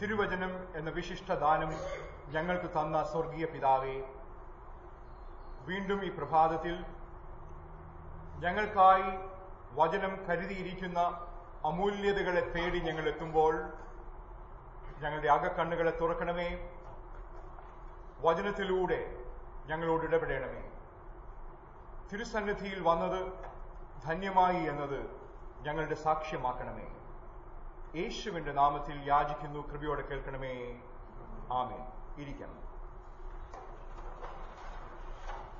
തിരുവചനം എന്ന വിശിഷ്ട ദാനം ഞങ്ങൾക്ക് തന്ന സ്വർഗീയ പിതാവേ വീണ്ടും ഈ പ്രഭാതത്തിൽ ഞങ്ങൾക്കായി വചനം കരുതിയിരിക്കുന്ന അമൂല്യതകളെ തേടി ഞങ്ങൾ എത്തുമ്പോൾ ഞങ്ങളുടെ അകക്കണ്ണുകളെ തുറക്കണമേ. വചനത്തിലൂടെ ഞങ്ങളോട് ഇടപെടണമേ. തിരുസന്നിധിയിൽ വന്നത് ധന്യമായി എന്നത് ഞങ്ങളുടെ സാക്ഷ്യമാക്കണമേ. യേശുവിന്റെ നാമത്തിൽ യാചിക്കുന്നു. കൃപയോടെ കേൾക്കണമേ. ആമേ ഇരിക്കണം.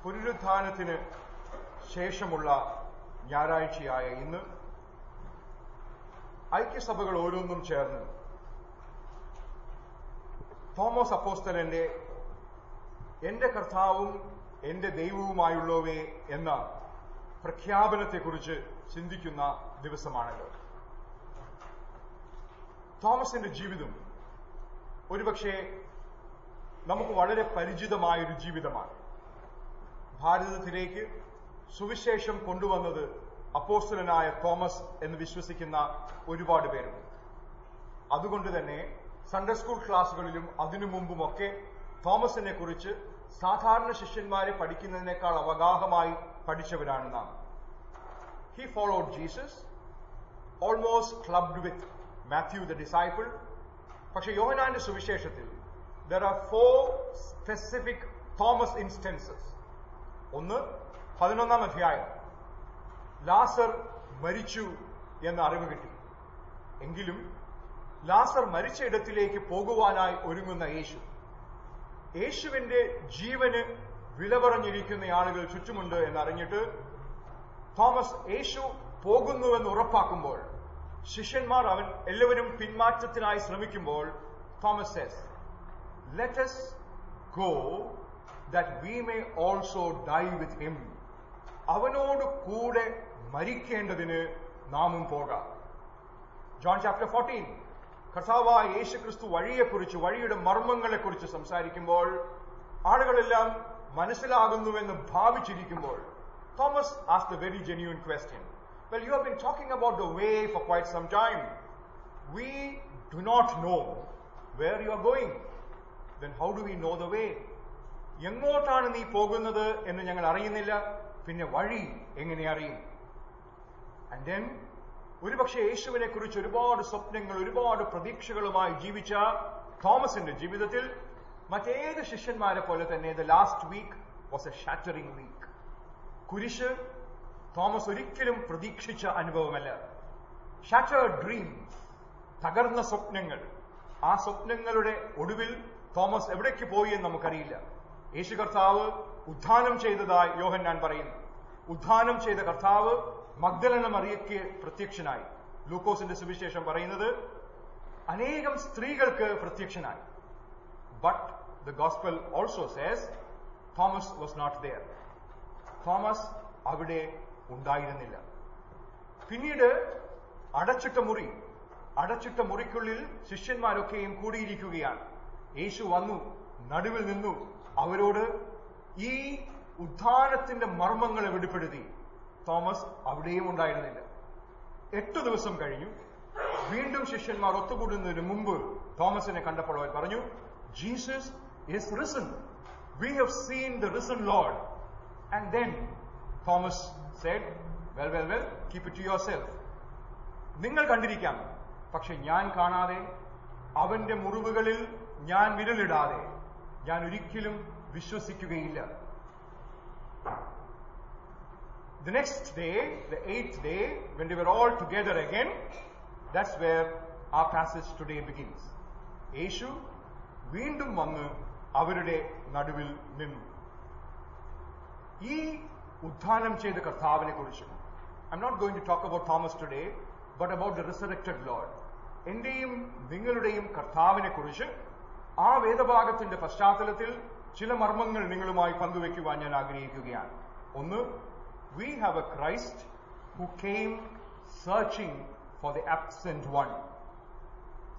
പുനരുത്ഥാനത്തിന് ശേഷമുള്ള ഞായറാഴ്ചയായ ഇന്ന് ഐക്യസഭകൾ ഓരോന്നും ചേർന്ന് തോമസ് അപ്പോസ്തലന്റെ എന്റെ കർത്താവും എന്റെ ദൈവവുമായുള്ളവേ എന്ന പ്രഖ്യാപനത്തെക്കുറിച്ച് ചിന്തിക്കുന്ന ദിവസമാണല്ലോ. തോമസിന്റെ ജീവിതം ഒരുപക്ഷെ നമുക്ക് വളരെ പരിചിതമായ ഒരു ജീവിതമാണ്. ഭാരതത്തിലേക്ക് സുവിശേഷം കൊണ്ടുവന്നത് അപ്പോസ്റ്റലനായ തോമസ് എന്ന് വിശ്വസിക്കുന്ന ഒരുപാട് പേരുണ്ട് അതുകൊണ്ട് തന്നെ സൺഡേ സ്കൂൾ ക്ലാസ്സുകളിലും അതിനു മുമ്പുമൊക്കെ തോമസിനെ കുറിച്ച് സാധാരണ ശിഷ്യന്മാരെ പഠിക്കുന്നതിനേക്കാൾ അവഗാഹമായി പഠിച്ചവരാണ് നാം. He followed Jesus almost clubbed with Matthew the disciple പക്ഷെ യോഹനാന്റെ സുവിശേഷത്തിൽ there are four specific Thomas instances ഒന്ന് പതിനൊന്നാം അധ്യായം. ലാസർ മരിച്ചു എന്ന അറിവ് കിട്ടി. എങ്കിലും ലാസർ മരിച്ച ഇടത്തിലേക്ക് പോകുവാനായി ഒരുങ്ങുന്ന യേശു. യേശുവിന്റെ ജീവന് വില പറഞ്ഞിരിക്കുന്ന ആളുകൾ ചുറ്റുമുണ്ട് എന്നറിഞ്ഞിട്ട് തോമസ് യേശു പോകുന്നുവെന്ന് ഉറപ്പാക്കുമ്പോൾ ശിഷ്യന്മാർ അവൻ എല്ലാവരും പിന്മാറ്റത്തിനായി ശ്രമിക്കുമ്പോൾ Thomas let us go that we may also die with him അവനോട് കൂടെ മരിക്കേണ്ടതിന് നാമും പോകാം. ജോൺ ചാപ്റ്റർ ഫോർട്ടീൻ കർത്താവായ യേശു ക്രിസ്തു വഴിയെക്കുറിച്ച് വഴിയുടെ മർമ്മങ്ങളെക്കുറിച്ച് സംസാരിക്കുമ്പോൾ ആളുകളെല്ലാം മനസ്സിലാകുന്നുവെന്ന് ഭാവിച്ചിരിക്കുമ്പോൾ Thomas as the very genuine question well you have been talking about the way for quite some time. We do not know where you are going. Then how do we know the way? എങ്ങോട്ടാണ് നീ പോകുന്നത് എന്ന് ഞങ്ങൾ അറിയുന്നില്ല പിന്നെ വഴി എങ്ങനെ അറിയും ആൻഡ് ദെൻ ഒരുപക്ഷെ യേശുവിനെ കുറിച്ച് ഒരുപാട് സ്വപ്നങ്ങൾ ഒരുപാട് പ്രതീക്ഷകളുമായി ജീവിച്ച തോമസിന്റെ ജീവിതത്തിൽ മറ്റേത് ശിഷ്യന്മാരെ പോലെ തന്നെ the last week was a shattering week കുരിശ് തോമസ് ഒരിക്കലും പ്രതീക്ഷിച്ച അനുഭവമല്ല. ഷാറ്റേർഡ് ഡ്രീം തകർന്ന സ്വപ്നങ്ങൾ ആ സ്വപ്നങ്ങളുടെ ഒടുവിൽ തോമസ് എവിടേക്ക് പോയി എന്ന് നമുക്കറിയില്ല. യേശു കർത്താവ് ഉദ്ധാനം ചെയ്തതായി യോഹൻ ഞാൻ പറയുന്നു. ഉദ്ധാനം ചെയ്ത കർത്താവ് മഗ്ദലന മറിയയ്ക്ക് പ്രത്യക്ഷനായി. ലൂക്കോസിന്റെ സുവിശേഷം പറയുന്നത് അനേകം സ്ത്രീകൾക്ക് പ്രത്യക്ഷനായി. But the gospel also says Thomas was not there Thomas അവിടെ ഉണ്ടായിരുന്നില്ല. പിന്നീട് അടച്ചിട്ട മുറി അടച്ചിട്ട മുറിക്കുള്ളിൽ ശിഷ്യന്മാരൊക്കെയും കൂടിയിരിക്കുകയാണ്. യേശു വന്നു നടുവിൽ നിന്നു അവരോട് ഈ ഉദ്ധാനത്തിന്റെ മർമ്മങ്ങളെ വെളിപ്പെടുത്തി. തോമസ് അവിടെയും ഉണ്ടായിരുന്നില്ല. എട്ടു ദിവസം കഴിഞ്ഞു. വീണ്ടും ശിഷ്യന്മാർ ഒത്തുകൂടുന്നതിന് മുമ്പ് തോമസിനെ കണ്ടപ്പോൾ അവർ പറഞ്ഞു Jesus is risen we have seen the risen lord and then Thomas well well well keep it to yourself നിങ്ങൾ കണ്ടിരിക്കാം. പക്ഷെ ഞാൻ കാണാതെ അവന്റെ മുറിവുകളിൽ ഞാൻ വിരലിടാതെ ഞാൻ ഒരിക്കലും വിശ്വസിക്കുകയില്ല. The next day, the eighth day, when they were all together again, that's where our passage today begins. യേശു വീണ്ടും വന്ന് അവരുടെ നടുവിൽ നിന്നു. ഈ ഉദ്ധാനം ചെയ്ത കർത്താവിനെ കുറിച്ച്. I not going to talk about Thomas today but about the resurrected lord എന്റെയും നിങ്ങളുടെയും കർത്താവിനെ കുറിച്ച് ആ വേദഭാഗത്തിന്റെ പശ്ചാത്തലത്തിൽ ചില മർമ്മങ്ങൾ നിങ്ങളുമായി പങ്കുവെക്കുവാൻ ഞാൻ ആഗ്രഹിക്കുകയാണ്. ഒന്ന് we have a Christ who came searching for the absent one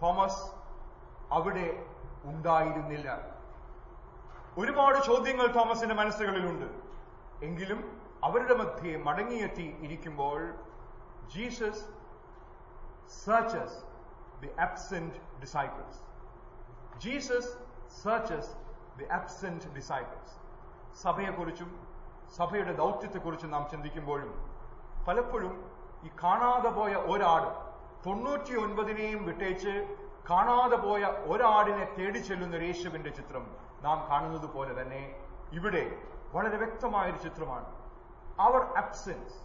Thomas അവിടെ ഉണ്ടായിരുന്നില്ല. ഒരുപാട് ചോദ്യങ്ങൾ തോമസിന്റെ മനസ്സുകളിലുണ്ട്. എങ്കിലും അവരുടെ മധ്യേ മടങ്ങിയെത്തി ഇരിക്കുമ്പോൾ Jesus searches the absent disciples. Jesus searches the absent disciples സഭയെക്കുറിച്ചും സഭയുടെ ദൗത്യത്തെക്കുറിച്ചും നാം ചിന്തിക്കുമ്പോഴും പലപ്പോഴും ഈ കാണാതെ പോയ ഒരാൾ തൊണ്ണൂറ്റി ഒൻപതിനെയും വിട്ടേച്ച് കാണാതെ പോയ ഒരാടിനെ തേടി ചെല്ലുന്ന യേശുവിന്റെ ചിത്രം നാം കാണുന്നത് പോലെ തന്നെ ഇവിടെ വളരെ വ്യക്തമായൊരു ചിത്രമാണ്. അവർ absence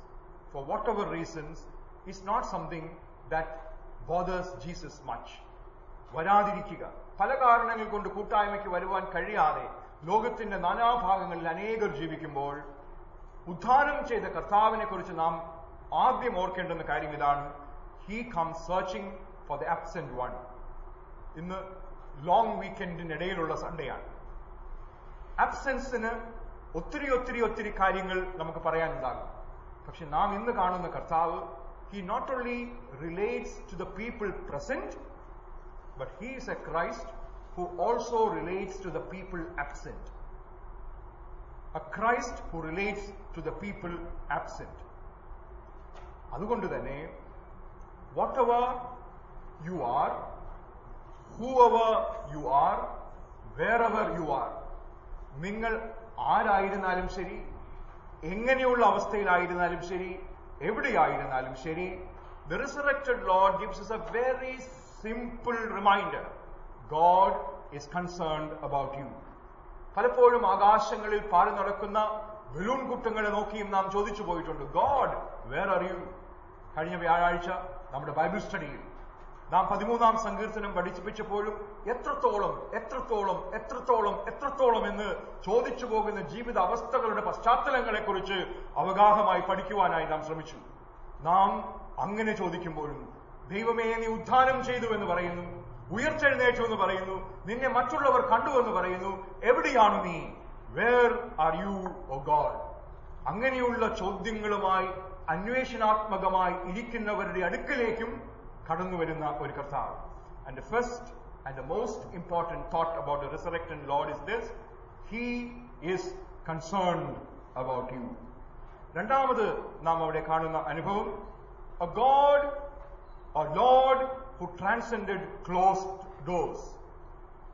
for whatever reasons is not something that bothers Jesus much വരാതിരിക്കുക. പല കാരണങ്ങൾ കൊണ്ട് കൂട്ടായ്മയ്ക്ക് വരുവാൻ കഴിയാതെ ലോകത്തിന്റെ നാനാഭാഗങ്ങളിൽ അനേകർ ജീവിക്കുമ്പോൾ ഉദ്ധാനം ചെയ്ത കർത്താവിനെ കുറിച്ച് നാം ആദ്യം ഓർക്കേണ്ടുന്ന കാര്യം ഇതാണ്. He come searching for the absent one ഇന്ന് ലോങ് വീക്കെൻഡിനിടയിലുള്ള സൺഡേയാണ് അബ്സെൻസിന് ഒത്തിരി ഒത്തിരി ഒത്തിരി കാര്യങ്ങൾ നമുക്ക് പറയാനുണ്ടാകും പക്ഷെ നാം ഇന്ന് കാണുന്ന കർത്താവ് he not only relates to the people present but he is a Christ who also relates to the people absent. A Christ who relates to the people absent. അതുകൊണ്ട് തന്നെ whatever you are whoever you are wherever you are നിങ്ങൾ ആരായിരുന്നാലും ശരി എങ്ങനെയുള്ള അവസ്ഥയിലായിരുന്നാലും ശരി എവിടെയായിരുന്നാലും ശരി the resurrected lord gives us a very simple reminder God is concerned about you. പലപ്പോഴും ആകാശങ്ങളിൽ പാറി നടക്കുന്ന ബലൂൺ കുട്ടങ്ങളെ നോക്കിയും നാം ചോദിച്ചു പോയിട്ടുണ്ട് ഗോഡ് വേർ ആർ യു കഴിഞ്ഞ വ്യാഴാഴ്ച നമ്മുടെ ബൈബിൾ സ്റ്റഡിയിൽ നാം പതിമൂന്നാം സങ്കീർത്തനം പഠിപ്പിച്ചപ്പോഴും എത്രത്തോളം എത്രത്തോളം എത്രത്തോളം എത്രത്തോളം എന്ന് ചോദിച്ചു പോകുന്ന ജീവിത അവസ്ഥകളുടെ പശ്ചാത്തലങ്ങളെക്കുറിച്ച് അവഗാഹമായി പഠിക്കുവാനായി നാം ശ്രമിച്ചു. നാം അങ്ങനെ ചോദിക്കുമ്പോഴും ദൈവമേ നീ ഉദ്ധാനം ചെയ്തു എന്ന് പറയുന്നു ഉയർത്തെഴുന്നേറ്റു എന്ന് പറയുന്നു നിന്നെ മറ്റുള്ളവർ കണ്ടു എന്ന് പറയുന്നു എവിടെയാണ് നീ? Where are you O God അങ്ങനെയുള്ള ചോദ്യങ്ങളുമായി അന്വേഷണാത്മകമായി ഇരിക്കുന്നവരുടെ അടുക്കലേക്കും കടന്നു വരുന്ന ഒരു കർത്താവ്. And first and the most important thought about the resurrected Lord is this, He is concerned about you. രണ്ടാമത് നാം അവിടെ കാണുന്ന അനുഭവം. A God a lord who transcended closed doors.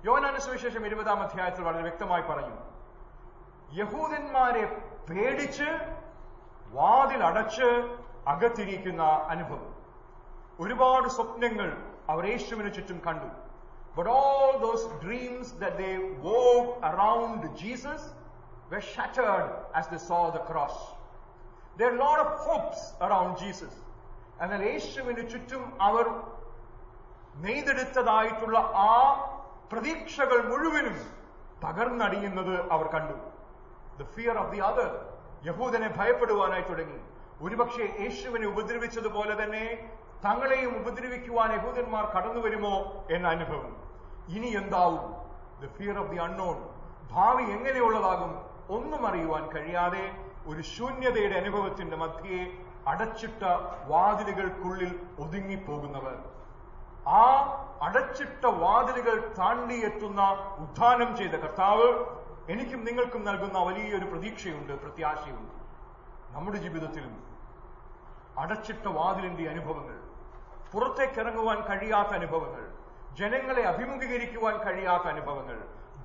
യോനാന സുവിശേഷം ഇരുപതാം അധ്യായത്തിൽ വളരെ വ്യക്തമായി പറഞ്ഞു യഹൂദന്മാരെ പേടിച്ച് വാതിലടച്ച് അകത്തിരിക്കുന്ന അനുഭവം. ഒരുപാട് സ്വപ്നങ്ങൾ അവർ യേശുവിന് ചുറ്റും കണ്ടു. But all those dreams that they wove around Jesus were shattered as they saw the cross. There are a lot of hopes around Jesus. എന്നാൽ യേശുവിന് ചുറ്റും അവർ നെയ്തെടുത്തതായിട്ടുള്ള ആ പ്രതീക്ഷകൾ മുഴുവനും തകർന്നടിയുന്നത് അവർ കണ്ടു the fear of the other യഹൂദനെ ഭയപ്പെടുവാനായി തുടങ്ങി ഒരുപക്ഷെ യേശുവിനെ ഉപദ്രവിച്ചതുപോലെ തന്നെ തങ്ങളെയും ഉപദ്രവിക്കുവാൻ യഹൂദന്മാർ കടന്നു വരുമോ എന്ന അനുഭവം. ഇനി എന്താവും? The fear of the unknown ഭാവി എങ്ങനെയുള്ളതാകും ഒന്നും അറിയുവാൻ കഴിയാതെ ഒരു ശൂന്യതയുടെ അനുഭവത്തിന്റെ മധ്യയെ അടച്ചിട്ട വാതിലുകൾക്കുള്ളിൽ ഒതുങ്ങിപ്പോകുന്നവർ. ആ അടച്ചിട്ട വാതിലുകൾ താണ്ടിയെത്തുന്ന ഉദ്ധാനം ചെയ്ത കർത്താവ് എനിക്കും നിങ്ങൾക്കും നൽകുന്ന വലിയൊരു പ്രതീക്ഷയുണ്ട് പ്രത്യാശയുണ്ട്. നമ്മുടെ ജീവിതത്തിലും അടച്ചിട്ട വാതിലിന്റെ അനുഭവങ്ങൾ പുറത്തേക്കിറങ്ങുവാൻ കഴിയാത്ത അനുഭവങ്ങൾ ജനങ്ങളെ അഭിമുഖീകരിക്കുവാൻ കഴിയാത്ത അനുഭവങ്ങൾ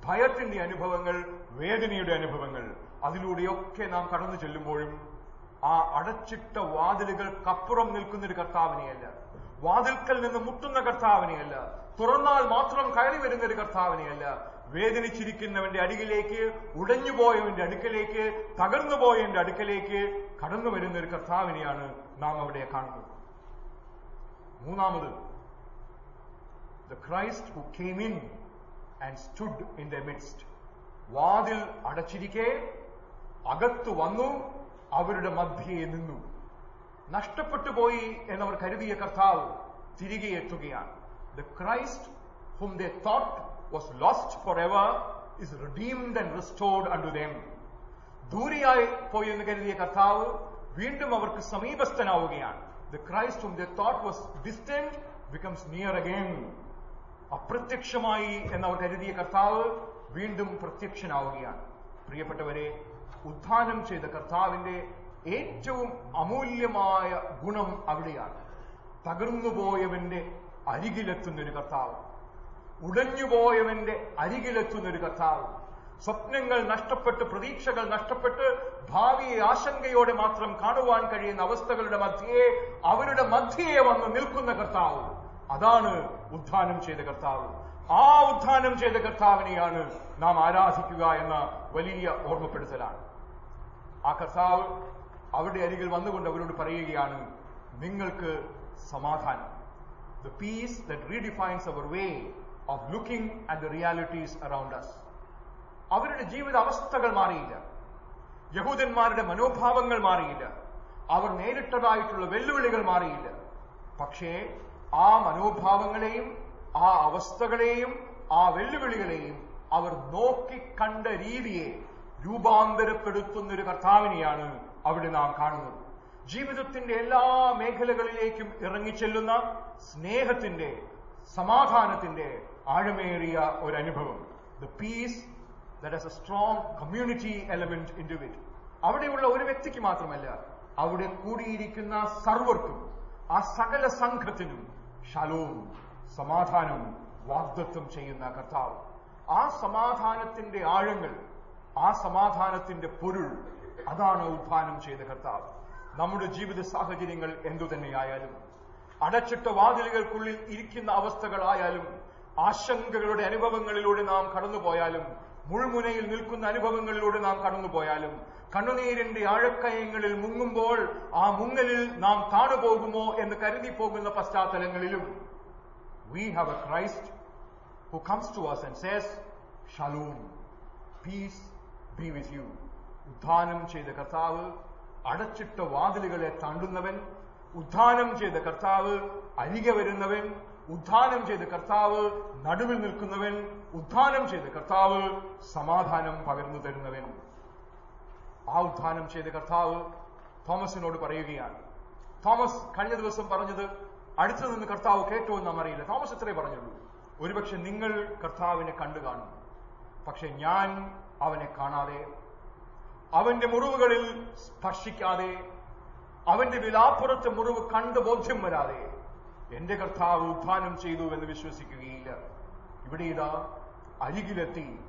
ഭയത്തിന്റെ അനുഭവങ്ങൾ വേദനയുടെ അനുഭവങ്ങൾ അതിലൂടെയൊക്കെ നാം കടന്നു ചെല്ലുമ്പോഴും ആ അടച്ചിട്ട വാതിലുകൾക്കപ്പുറം നിൽക്കുന്ന ഒരു കർത്താവിനെയല്ല. വാതിൽക്കൽ നിന്ന് മുട്ടുന്ന കർത്താവിനെയല്ല. തുറന്നാൽ മാത്രം കയറി വരുന്ന ഒരു കർത്താവിനെയല്ല. വേദനിച്ചിരിക്കുന്നവന്റെ അരികിലേക്ക് ഉടഞ്ഞുപോയവന്റെ അടുക്കലേക്ക് തകർന്നുപോയവന്റെ അടുക്കലേക്ക് കടന്നു വരുന്ന ഒരു കർത്താവിനെയാണ് നാം അവിടെ കാണുന്നത്. മൂന്നാമത് the Christ who came in and stood in the midst വാതിൽ അടച്ചിരിക്കെ അകത്തു വന്നു അവരുടെ മധ്യയെ നിന്നു. നഷ്ടപ്പെട്ടു പോയി എന്നവർ കരുതിയ കർത്താവ് തിരികെ എത്തുകയാണ്. The Christ whom the thought was lost forever is redeemed and restored unto them ദൂരെയായി പോയി എന്ന് കരുതിയ കർത്താവ് വീണ്ടും അവർക്ക് സമീപസ്ഥനാവുകയാണ്. The Christ whom the thought was distant becomes near again അപ്രത്യക്ഷമായി എന്നവർ കരുതിയ കർത്താവ് വീണ്ടും പ്രത്യക്ഷനാവുകയാണ്. പ്രിയപ്പെട്ടവരെ ഉത്ഥാനം ചെയ്ത കർത്താവിന്റെ ഏറ്റവും അമൂല്യമായ ഗുണം അവിടെയാണ്. തകർന്നുപോയവന്റെ അരികിലെത്തുന്നൊരു കർത്താവ്. ഉടഞ്ഞുപോയവന്റെ അരികിലെത്തുന്നൊരു കർത്താവ്. സ്വപ്നങ്ങൾ നഷ്ടപ്പെട്ട് പ്രതീക്ഷകൾ നഷ്ടപ്പെട്ട് ഭാവിയെ ആശങ്കയോടെ മാത്രം കാണുവാൻ കഴിയുന്ന അവസ്ഥകളുടെ മധ്യേ അവരുടെ മധ്യയെ വന്ന് നിൽക്കുന്ന കർത്താവ്. അതാണ് ഉദ്ധാനം ചെയ്ത കർത്താവ്. ആ ഉദ്ധാനം ചെയ്ത കർത്താവിനെയാണ് നാം ആരാധിക്കുക എന്ന വലിയ ഓർമ്മപ്പെടുത്തലാണ്. ആ കർത്താവ് അവരുടെ അരികിൽ വന്നുകൊണ്ട് അവരോട് പറയുകയാണ് നിങ്ങൾക്ക് സമാധാനം. The peace that redefines our way of looking at the realities around us അവരുടെ ജീവിത അവസ്ഥകൾ മാറിയില്ല. യഹൂദന്മാരുടെ മനോഭാവങ്ങൾ മാറിയില്ല. അവർ നേരിട്ടതായിട്ടുള്ള വെല്ലുവിളികൾ മാറിയില്ല. പക്ഷേ ആ മനോഭാവങ്ങളെയും ആ അവസ്ഥകളെയും ആ വെല്ലുവിളികളെയും അവർ നോക്കിക്കണ്ട രീതിയെ രൂപാന്തരപ്പെടുത്തുന്ന ഒരു കർത്താവിനെയാണ് അവിടെ നാം കാണുന്നത്. ജീവിതത്തിന്റെ എല്ലാ മേഖലകളിലേക്കും ഇറങ്ങിച്ചെല്ലുന്ന സ്നേഹത്തിന്റെ സമാധാനത്തിന്റെ ആഴമേറിയ ഒരു അനുഭവം the peace that a strong community element in to wit അവിടെയുള്ള ഒരു വ്യക്തിക്ക് മാത്രമല്ല അവിടെ കൂടിയിരിക്കുന്ന സർവർക്കും ആ സകല സംഘത്തിനും ശലവും സമാധാനവും വാഗ്ദത്വം ചെയ്യുന്ന കർത്താവ്. ആ സമാധാനത്തിന്റെ ആഴങ്ങൾ ആ സമാധാനത്തിന്റെ പൊരുൾ അതാണ് ഉത്ഥാനം ചെയ്ത കർത്താവ്. നമ്മുടെ ജീവിത സാഹചര്യങ്ങൾ എന്തു തന്നെയായാലും അടച്ചിട്ട വാതിലുകൾക്കുള്ളിൽ ഇരിക്കുന്ന അവസ്ഥകളായാലും ആശങ്കകളുടെ അനുഭവങ്ങളിലൂടെ നാം കടന്നുപോയാലും മുൾമുനയിൽ നിൽക്കുന്ന അനുഭവങ്ങളിലൂടെ നാം കടന്നുപോയാലും കണ്ണുനീരിന്റെ ആഴക്കയങ്ങളിൽ മുങ്ങുമ്പോൾ ആ മുങ്ങലിൽ നാം താണുപോകുമോ എന്ന് കരുതി പോകുന്ന പശ്ചാത്തലങ്ങളിലും we have a Christ who comes to us and says shalom peace be with you ഉദ്ധാനം ചെയ്ത കർത്താവ് അടച്ചിട്ട വാതിലുകളെ താണ്ടുന്നവൻ ഉദ്ധാനം ചെയ്ത കർത്താവ് അരികെ വരുന്നവൻ ഉദ്ധാനം ചെയ്ത കർത്താവ് നടുവിൽ നിൽക്കുന്നവൻ ഉദ്ധാനം ചെയ്ത കർത്താവ് സമാധാനം പകർന്നു തരുന്നവൻ. ആ ഉദ്ധാനം ചെയ്ത കർത്താവ് തോമസിനോട് പറയുകയാണ്. തോമസ് കഴിഞ്ഞ ദിവസം പറഞ്ഞത് അടുത്തു നിന്ന് കർത്താവ് കേട്ടോ എന്ന് അറിയില്ല തോമസ് ഇത്രേ പറഞ്ഞുള്ളൂ. ഒരുപക്ഷെ നിങ്ങൾ കർത്താവിനെ കണ്ടു കാണും. പക്ഷെ ഞാൻ അവനെ കാണാതെ അവന്റെ മുറിവുകളിൽ സ്പർശിക്കാതെ അവന്റെ വിലാപ്പുറത്തെ മുറിവ് കണ്ട് ബോധ്യം വരാതെ എന്റെ കർത്താവ് ഉദ്ധാനം ചെയ്തു എന്ന് വിശ്വസിക്കുകയില്ല. ഇവിടെ ഇതാ അരികിലെത്തി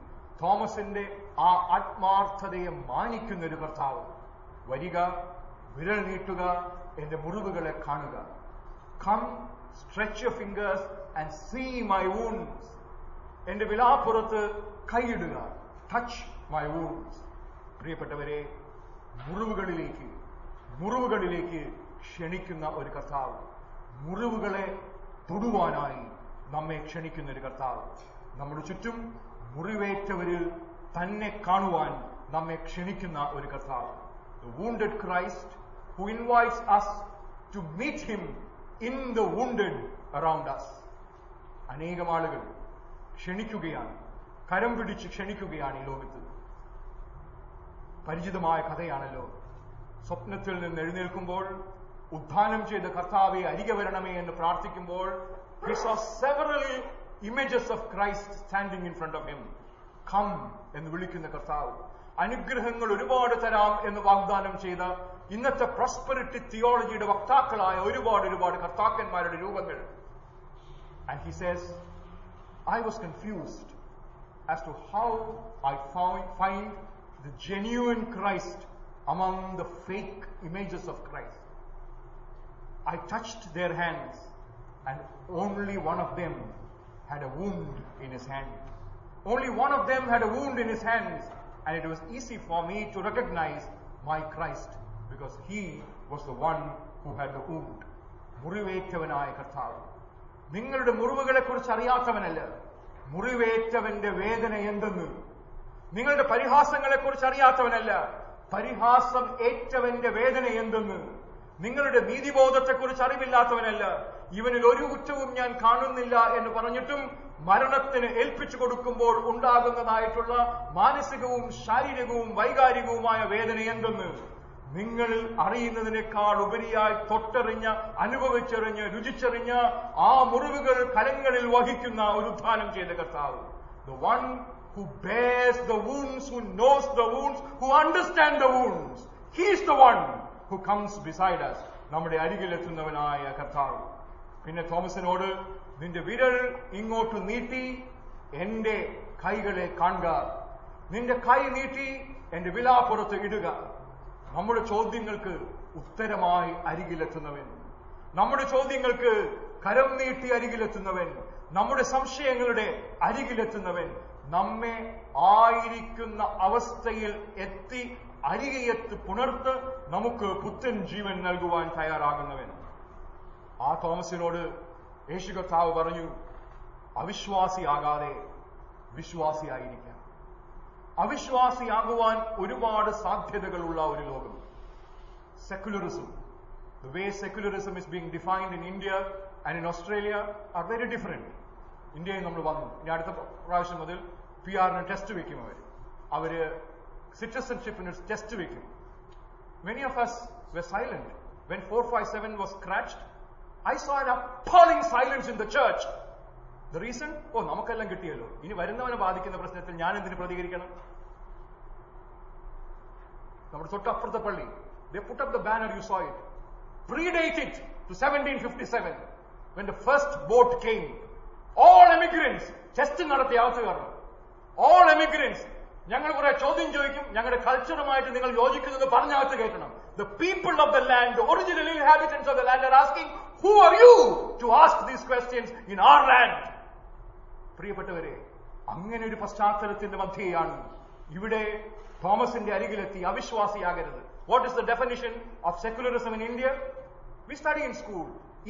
തോമസിന്റെ ആ ആത്മാർത്ഥതയെ മാനിക്കുന്ന ഒരു കർത്താവ്. വരിക വിരൽ നീട്ടുക എന്റെ മുറിവുകളെ കാണുക. Come stretch your fingers and see my wounds എന്റെ വിലാപ്പുറത്ത് കൈയിടുക. ടച്ച് മൈ വൂൺസ് പ്രിയപ്പെട്ടവരെ മുറിവുകളിലേക്ക് മുറിവുകളിലേക്ക് ക്ഷണിക്കുന്ന ഒരു കർത്താവ്. മുറിവുകളെ തൊടുവാനായി നമ്മെ ക്ഷണിക്കുന്ന ഒരു കർത്താവ്. നമ്മുടെ ചുറ്റും മുറിവേറ്റവര് തന്നെ കാണുവാൻ നമ്മെ ക്ഷണിക്കുന്ന ഒരു കർത്താവ്. Wounded Christ who invites us to meet him in the wounded around us അനേകം ആളുകൾ ക്ഷണിക്കുകയാണ് കരം പിടിച്ച് ക്ഷണിക്കുകയാണ് ഈ ലോകത്ത്. പരിചിതമായ കഥയാണല്ലോ. സ്വപ്നത്തിൽ നിന്ന് എഴുന്നേൽക്കുമ്പോൾ ഉദ്ധാനം ചെയ്ത കർത്താവെ അരികെ വരണമേ എന്ന് പ്രാർത്ഥിക്കുമ്പോൾ he saw several images of Christ standing in front of him. Come എന്ന് വിളിക്കുന്ന കർത്താവ് അനുഗ്രഹങ്ങൾ ഒരുപാട് തരാം എന്ന് വാഗ്ദാനം ചെയ്ത ഇന്നത്തെ പ്രോസ്പെറിറ്റി തിയോളജിയുടെ വക്താക്കളായ ഒരുപാട് ഒരുപാട് കർത്താക്കന്മാരുടെ രൂപങ്ങൾ and he says I was confused as to how I found, find the genuine Christ among the fake images of Christ. I touched their hands, and only one of them had a wound in his hand. Only one of them had a wound in his hands, and it was easy for me to recognize my Christ because he was the one who had the wound. മുറിവേറ്റവനായ കർത്താവ് നിങ്ങളുടെ മുറിവുകളെ കുറിച്ച് അറിയാത്തവനല്ല മുറിവേറ്റവന്റെ വേദന എന്തെന്ന് നിങ്ങളുടെ പരിഹാസങ്ങളെ കുറിച്ച് അറിയാത്തവനല്ല പരിഹാസം ഏറ്റവന്റെ വേദന എന്തെന്ന് നിങ്ങളുടെ നീതിബോധത്തെക്കുറിച്ച് അറിവില്ലാത്തവനല്ല. ഇവനിൽ ഒരു കുറ്റവും ഞാൻ കാണുന്നില്ല എന്ന് പറഞ്ഞിട്ടും മരണത്തിന് ഏൽപ്പിച്ചു കൊടുക്കുമ്പോൾ ഉണ്ടാകുന്നതായിട്ടുള്ള മാനസികവും ശാരീരികവും വൈകാരികവുമായ വേദന എന്തെന്ന്? നിങ്ങളിൽ അറിയുന്നതിനേക്കാൾ ഉപരിയായി തൊട്ടറിഞ്ഞ അനുഭവിച്ചറിഞ്ഞ് രുചിച്ചറിഞ്ഞ ആ മുറിവുകൾ കരങ്ങളിൽ വഹിക്കുന്ന ഒരു ഉദ്ധാനം ചെയ്ത കർത്താവ്. The one who bears the wounds who knows the wounds who understand the wounds he's the one who comes beside us നമ്മുടെ അരികിലെത്തുന്നവനായ കർത്താവ്. പിന്നെ തോമസിനോട് നിന്റെ വിരൽ ഇങ്ങോട്ട് നീട്ടി എന്റെ കൈകളെ കാണുക. നിന്റെ കൈ നീട്ടി എന്റെ വിലാപ്പുറത്ത് ഇടുക. നമ്മുടെ ചോദ്യങ്ങൾക്ക് ഉത്തരമായി അരികിലെത്തുന്നവൻ. നമ്മുടെ ചോദ്യങ്ങൾക്ക് കരം നീട്ടി അരികിലെത്തുന്നവൻ. നമ്മുടെ സംശയങ്ങളുടെ അരികിലെത്തുന്നവൻ. നമ്മെ ആയിരിക്കുന്ന അവസ്ഥയിൽ എത്തി അരികെയെത്ത് പുണർത്ത് നമുക്ക് പുത്തൻ ജീവൻ നൽകുവാൻ തയ്യാറാകുന്നവൻ. ആ തോമസിനോട് യേശു കർത്താവ് പറഞ്ഞു അവിശ്വാസിയാകാതെ വിശ്വാസിയായിരിക്കാം. അവിശ്വാസിയാകുവാൻ ഒരുപാട് സാധ്യതകളുള്ള ഒരു ലോകം. Secularism. The way secularism is being defined in India and in Australia are very different. ഇന്ത്യയിൽ നമ്മൾ വന്നു. ഇനി അടുത്ത പ്രാവശ്യം മുതൽ പി ആറിന് ടെസ്റ്റ് വെക്കും അവർ അവർ സിറ്റിസൺഷിപ്പിന് ടെസ്റ്റ് വെക്കും Many of us were silent. When 457 was scratched, I saw an appalling silence in the church. The reason? ഓ നമുക്കെല്ലാം കിട്ടിയല്ലോ ഇനി വരുന്നവനെ ബാധിക്കുന്ന പ്രശ്നത്തിൽ ഞാൻ എന്തിന് പ്രതികരിക്കണം നമ്മുടെ തൊട്ടപ്പുറത്തെ പള്ളി they put up the banner you saw it predate it to 1757 when the first boat came all immigrants test നടത്തി അകത്ത് കയറണം all immigrants ഞങ്ങൾ കുറെ ചോദ്യം ചോദിക്കും ഞങ്ങളുടെ കൾച്ചറുമായിട്ട് നിങ്ങൾ യോജിക്കുന്നത് പറഞ്ഞകത്ത് കേൾക്കണം. The people of the land original inhabitants of the land are asking who are you to ask these questions in our land പ്രിയപ്പെട്ടവരെ അങ്ങനെ ഒരു പശ്ചാത്തലത്തിന്റെ മധ്യയാണ് ഇവിടെ തോമസിന്റെ അരികിലെത്തി അവിശ്വാസിയാകരുത്. What is the definition of secularism in India we study in school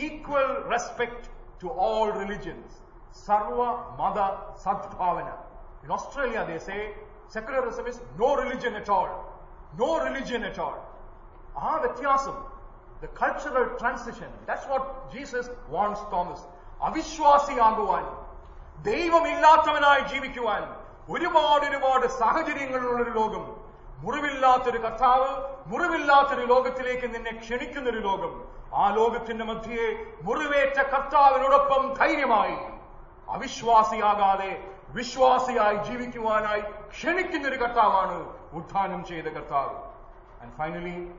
equal respect to all religions സർവ മത സദ്ഭാവന. In Australia they say secularism is no religion at all no religion at all ആ വ്യത്യാസം the cultural transition that's what Jesus wants Thomas അവിശ്വാസിയാകുവാൻ ദൈവമില്ലാത്തവനായി ജീവിക്കുവാൻ ഒരുപാട് ഒരുപാട് സാഹചര്യങ്ങളുള്ളൊരു ലോകം. മുറിവില്ലാത്തൊരു കർത്താവ് മുറിവില്ലാത്തൊരു ലോകത്തിലേക്ക് നിന്നെ ക്ഷണിക്കുന്നൊരു ലോകം. ആ ലോകത്തിന്റെ മധ്യയെ മുറിവേറ്റ കർത്താവിനോടൊപ്പം ധൈര്യമായി. അവിശ്വാസിയാകാതെ വിശ്വാസിയായി ജീവിക്കുവാനായി ക്ഷണിക്കുന്ന ഒരു കർത്താവാണ് ഉത്ഥാനം ചെയ്ത കർത്താവ്. And finally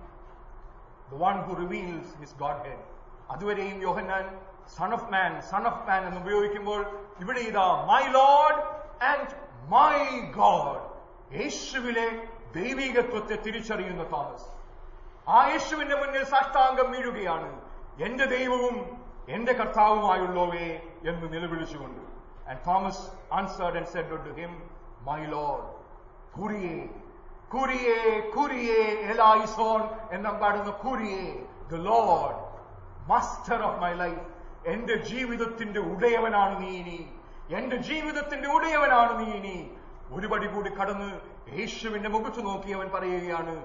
the one who reveals his Godhead അതുവരെയും Yohannan son of man son of man എന്ന് ഉപയോഗിക്കുമ്പോൾ ഇവിടെ ഇതാ my lord and my God യേശുവിലെ ദൈവീകത്വത്തെ തിരിച്ചറിയുന്ന തോമസ്. ആ യേശുവിന്റെ മുന്നിൽ സാഷ്ടാംഗം വീഴുകയാണ്. എന്റെ ദൈവവും എന്റെ കർത്താവുമായുള്ളവേ എന്ന് നിലവിളിച്ചുകൊണ്ട്. And Thomas answered and said unto him, My Lord, Kurie, Kurie, Kurie, Elaison, എന്നും Kurie, the Lord, Master of my life, എന്റെ ജീവിതത്തിന്റെ ഉടയവനാണ് നീ ഇനി. എന്റെ ജീവിതത്തിന്റെ ഉടയവനാണ് നീ ഇനി. ഒരുപടി കൂടി കടന്ന് യേശുവിന്റെ മുഖത്ത് നോക്കിയവൻ പറയുകയാണ്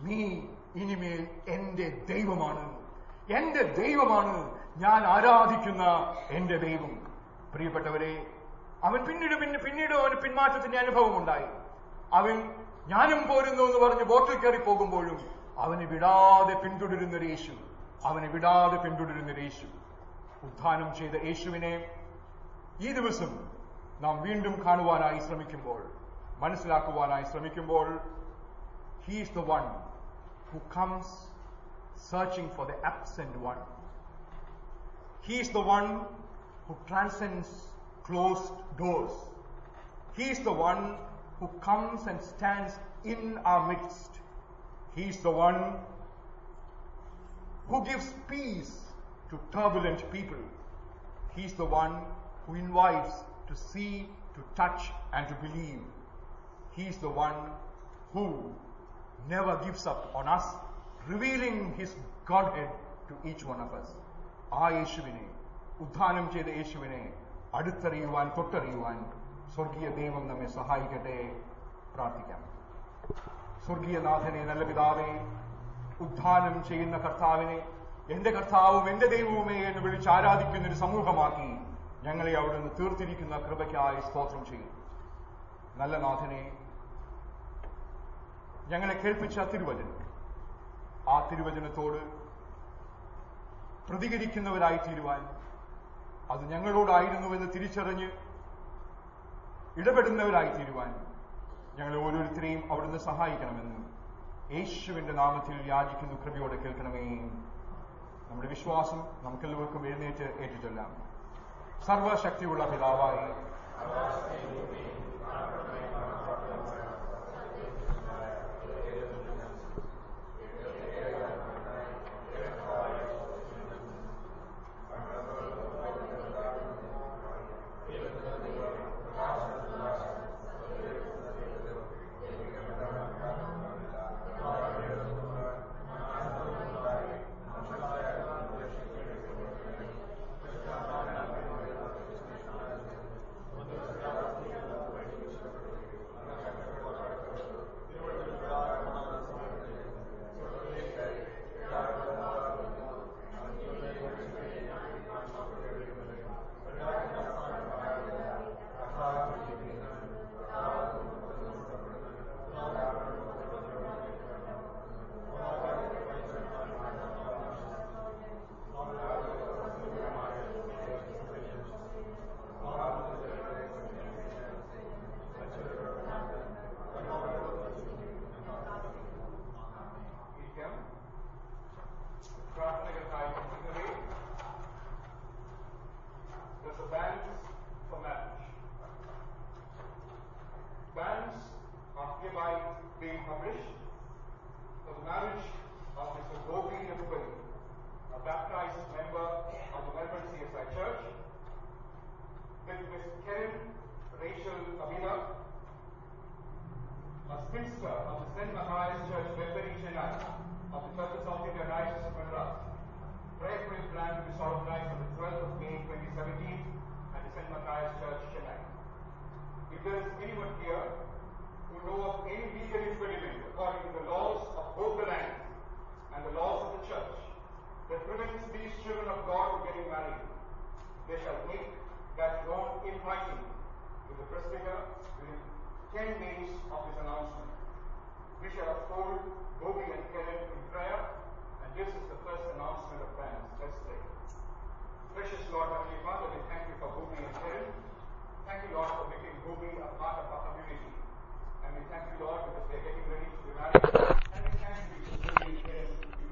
നീ ഇനിമേൽ എന്റെ ദൈവമാണ്. എന്റെ ദൈവമാണ്. ഞാൻ ആരാധിക്കുന്ന എന്റെ ദൈവം. പ്രിയപ്പെട്ടവരെ അവൻ പിന്നീട് പിന്നെ പിന്നീട് അവന് പിന്മാറ്റത്തിന്റെ അനുഭവം ഉണ്ടായി അവൻ ഞാനും പോരുന്നു എന്ന് പറഞ്ഞ് ബോട്ടിൽ കയറി പോകുമ്പോഴും അവനെ വിടാതെ പിന്തുടരുന്ന യേശു അവനെ വിടാതെ പിന്തുടരുന്ന യേശു ഉദ്ധാനം ചെയ്ത യേശുവിനെ ഈ ദിവസം നാം വീണ്ടും കാണുവാനായി ശ്രമിക്കുമ്പോൾ മനസ്സിലാക്കുവാനായി ശ്രമിക്കുമ്പോൾ he's the one who comes searching for the absent one. He is the one who transcends closed doors. He is the one who comes and stands in our midst. He is the one who gives peace to turbulent people. He is the one who invites to see, to touch, and to believe. He is the one who never gives up on us, revealing his Godhead to each one of us. ആ ഉദ്ധാനം ചെയ്ത യേശുവിനെ അടുത്തറിയുവാൻ തൊട്ടറിയുവാൻ സ്വർഗീയ ദൈവം നമ്മെ സഹായിക്കട്ടെ പ്രാർത്ഥിക്കാം. സ്വർഗീയനാഥനെ നല്ല പിതാവെ ഉദ്ധാനം ചെയ്യുന്ന കർത്താവിനെ എന്റെ കർത്താവും എന്റെ ദൈവവുമേ എന്ന് വിളിച്ച് ആരാധിക്കുന്ന ഒരു സമൂഹമാക്കി ഞങ്ങളെ അവിടുന്ന് തീർത്തിരിക്കുന്ന കൃപയ്ക്കായി സ്തോത്രം ചെയ്യും. നല്ല നാഥനെ ഞങ്ങളെ കേൾപ്പിച്ച തിരുവചനം ആ തിരുവചനത്തോട് പ്രതികരിക്കുന്നവരായി തീരുവാൻ അത് ഞങ്ങളോടായിരുന്നുവെന്ന് തിരിച്ചറിഞ്ഞ് ഇടപെടുന്നവരായി തീരുവാൻ ഞങ്ങൾ ഓരോരുത്തരെയും അവിടുന്ന് സഹായിക്കണമെന്ന് യേശുവിന്റെ നാമത്തിൽ യാചിക്കുന്നു കൃപയോടെ കേൾക്കണമേ. നമ്മുടെ വിശ്വാസം നമുക്കെല്ലാവർക്കും എഴുന്നേറ്റ് ഏറ്റിട്ടല്ല സർവശക്തിയുള്ള പിതാവായി.